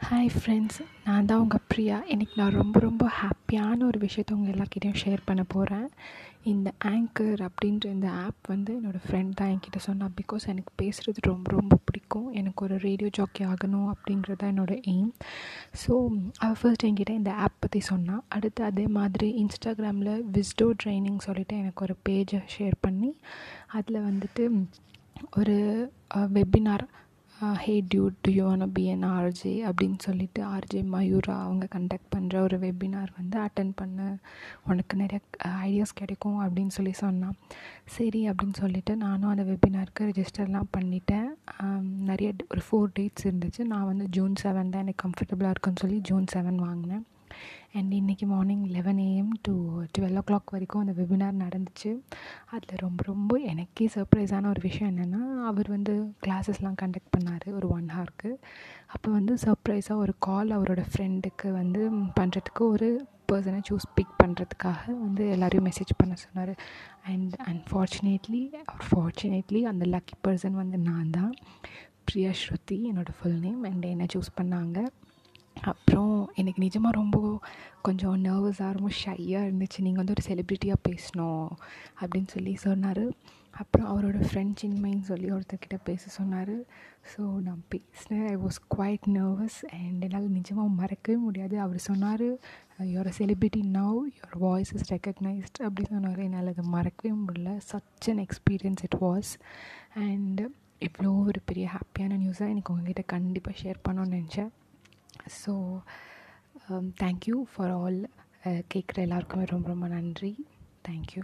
Hi friends நான் தான் உங்கள் பிரியா. இன்றைக்கி நான் ரொம்ப ரொம்ப ஹாப்பியான ஒரு விஷயத்த உங்கள் எல்லாக்கிட்டையும் ஷேர் பண்ண போகிறேன் இந்த ஆங்கர் அப்படின்ற இந்த ஆப் வந்து என்னோடய ஃப்ரெண்ட் தான் என்கிட்ட சொன்னால் பிகாஸ் எனக்கு பேசுகிறது ரொம்ப ரொம்ப பிடிக்கும். எனக்கு ஒரு ரேடியோ ஜாக்கி ஆகணும் அப்படிங்கிறது தான் என்னோடய எய்ம் ஸோ அவள் ஃபர்ஸ்ட் என்கிட்ட இந்த ஆப் பற்றி சொன்னான் அடுத்து அதே மாதிரி இன்ஸ்டாகிராமில் விஸ்டோ ட்ரைனிங் சொல்லிவிட்டு எனக்கு ஒரு பேஜை ஷேர் பண்ணி அதில் வந்துட்டு ஒரு webinar hey dude do you one B N RJ அப்படின்னு சொல்லிட்டு ஆர்ஜே மயூரா அவங்க கண்டக்ட் பண்ணுற ஒரு வெபினார் வந்து அட்டன் பண்ண. உனக்கு நிறைய ஐடியாஸ் கிடைக்கும் அப்படின்னு சொல்லி சொன்னான். சரி அப்படின்னு சொல்லிட்டு நானும் அந்த வெபினாருக்கு ரெஜிஸ்டர்லாம் பண்ணிட்டேன். நிறைய ஒரு ஃபோர் டேட்ஸ் இருந்துச்சு. நான் வந்து ஜூன் செவன் தான் எனக்கு கம்ஃபர்டபுளாக இருக்குன்னு சொல்லி ஜூன் செவன் வாங்கினேன். அண்ட் இன்றைக்கி morning eleven AM to twelve o'clock வரைக்கும் அந்த வெபினார் நடந்துச்சு. அதில் ரொம்ப ரொம்ப எனக்கே சர்ப்ரைஸான ஒரு விஷயம் என்னென்னா அவர் வந்து கிளாஸஸ்லாம் கண்டக்ட் பண்ணார் ஒரு ஒன் ஹவருக்கு அப்போ வந்து சர்ப்ரைஸாக ஒரு கால் அவரோட ஃப்ரெண்டுக்கு வந்து பண்ணுறதுக்கு ஒரு பர்சனை சூஸ் பிக் பண்ணுறதுக்காக வந்து எல்லோரையும் மெசேஜ் பண்ண சொன்னார். அண்ட் அன்ஃபார்ச்சுனேட்லி ஃபார்ச்சுனேட்லி அந்த லக்கி பர்சன் வந்து நான் தான். பிரியா ஸ்ருதி என்னோடய ஃபுல் நேம் அண்ட் என்னை சூஸ் பண்ணாங்க. அப்புறம் எனக்கு நிஜமாக ரொம்ப கொஞ்சம் நர்வஸாக ரொம்ப ஷையாக இருந்துச்சு. நீங்கள் வந்து ஒரு செலிப்ரிட்டியாக பேசணும் அப்படின்னு சொல்லி சொன்னார். அப்புறம் அவரோட ஃப்ரெண்ட் சின்மைன்னு சொல்லி ஒருத்தர்கிட்ட பேச சொன்னார். ஸோ நான் பேசினேன். I was quite nervous and என்னால் நிஜமாக மறக்கவே முடியாது. அவர் சொன்னார் your celebrity now your voice is recognised அப்படின்னு சொன்னார். என்னால் அதை மறக்கவே முடியல. Such an experience it was and இவ்வளோ ஒரு பெரிய ஹாப்பியான நியூஸாக எனக்கு உங்ககிட்ட கண்டிப்பாக ஷேர் பண்ணணும்னு நினச்சேன். ஸோ தேங்க்யூ ஃபார் ஆல் கேட்குற எல்லாருக்குமே ரொம்ப ரொம்ப நன்றி. தேங்க்யூ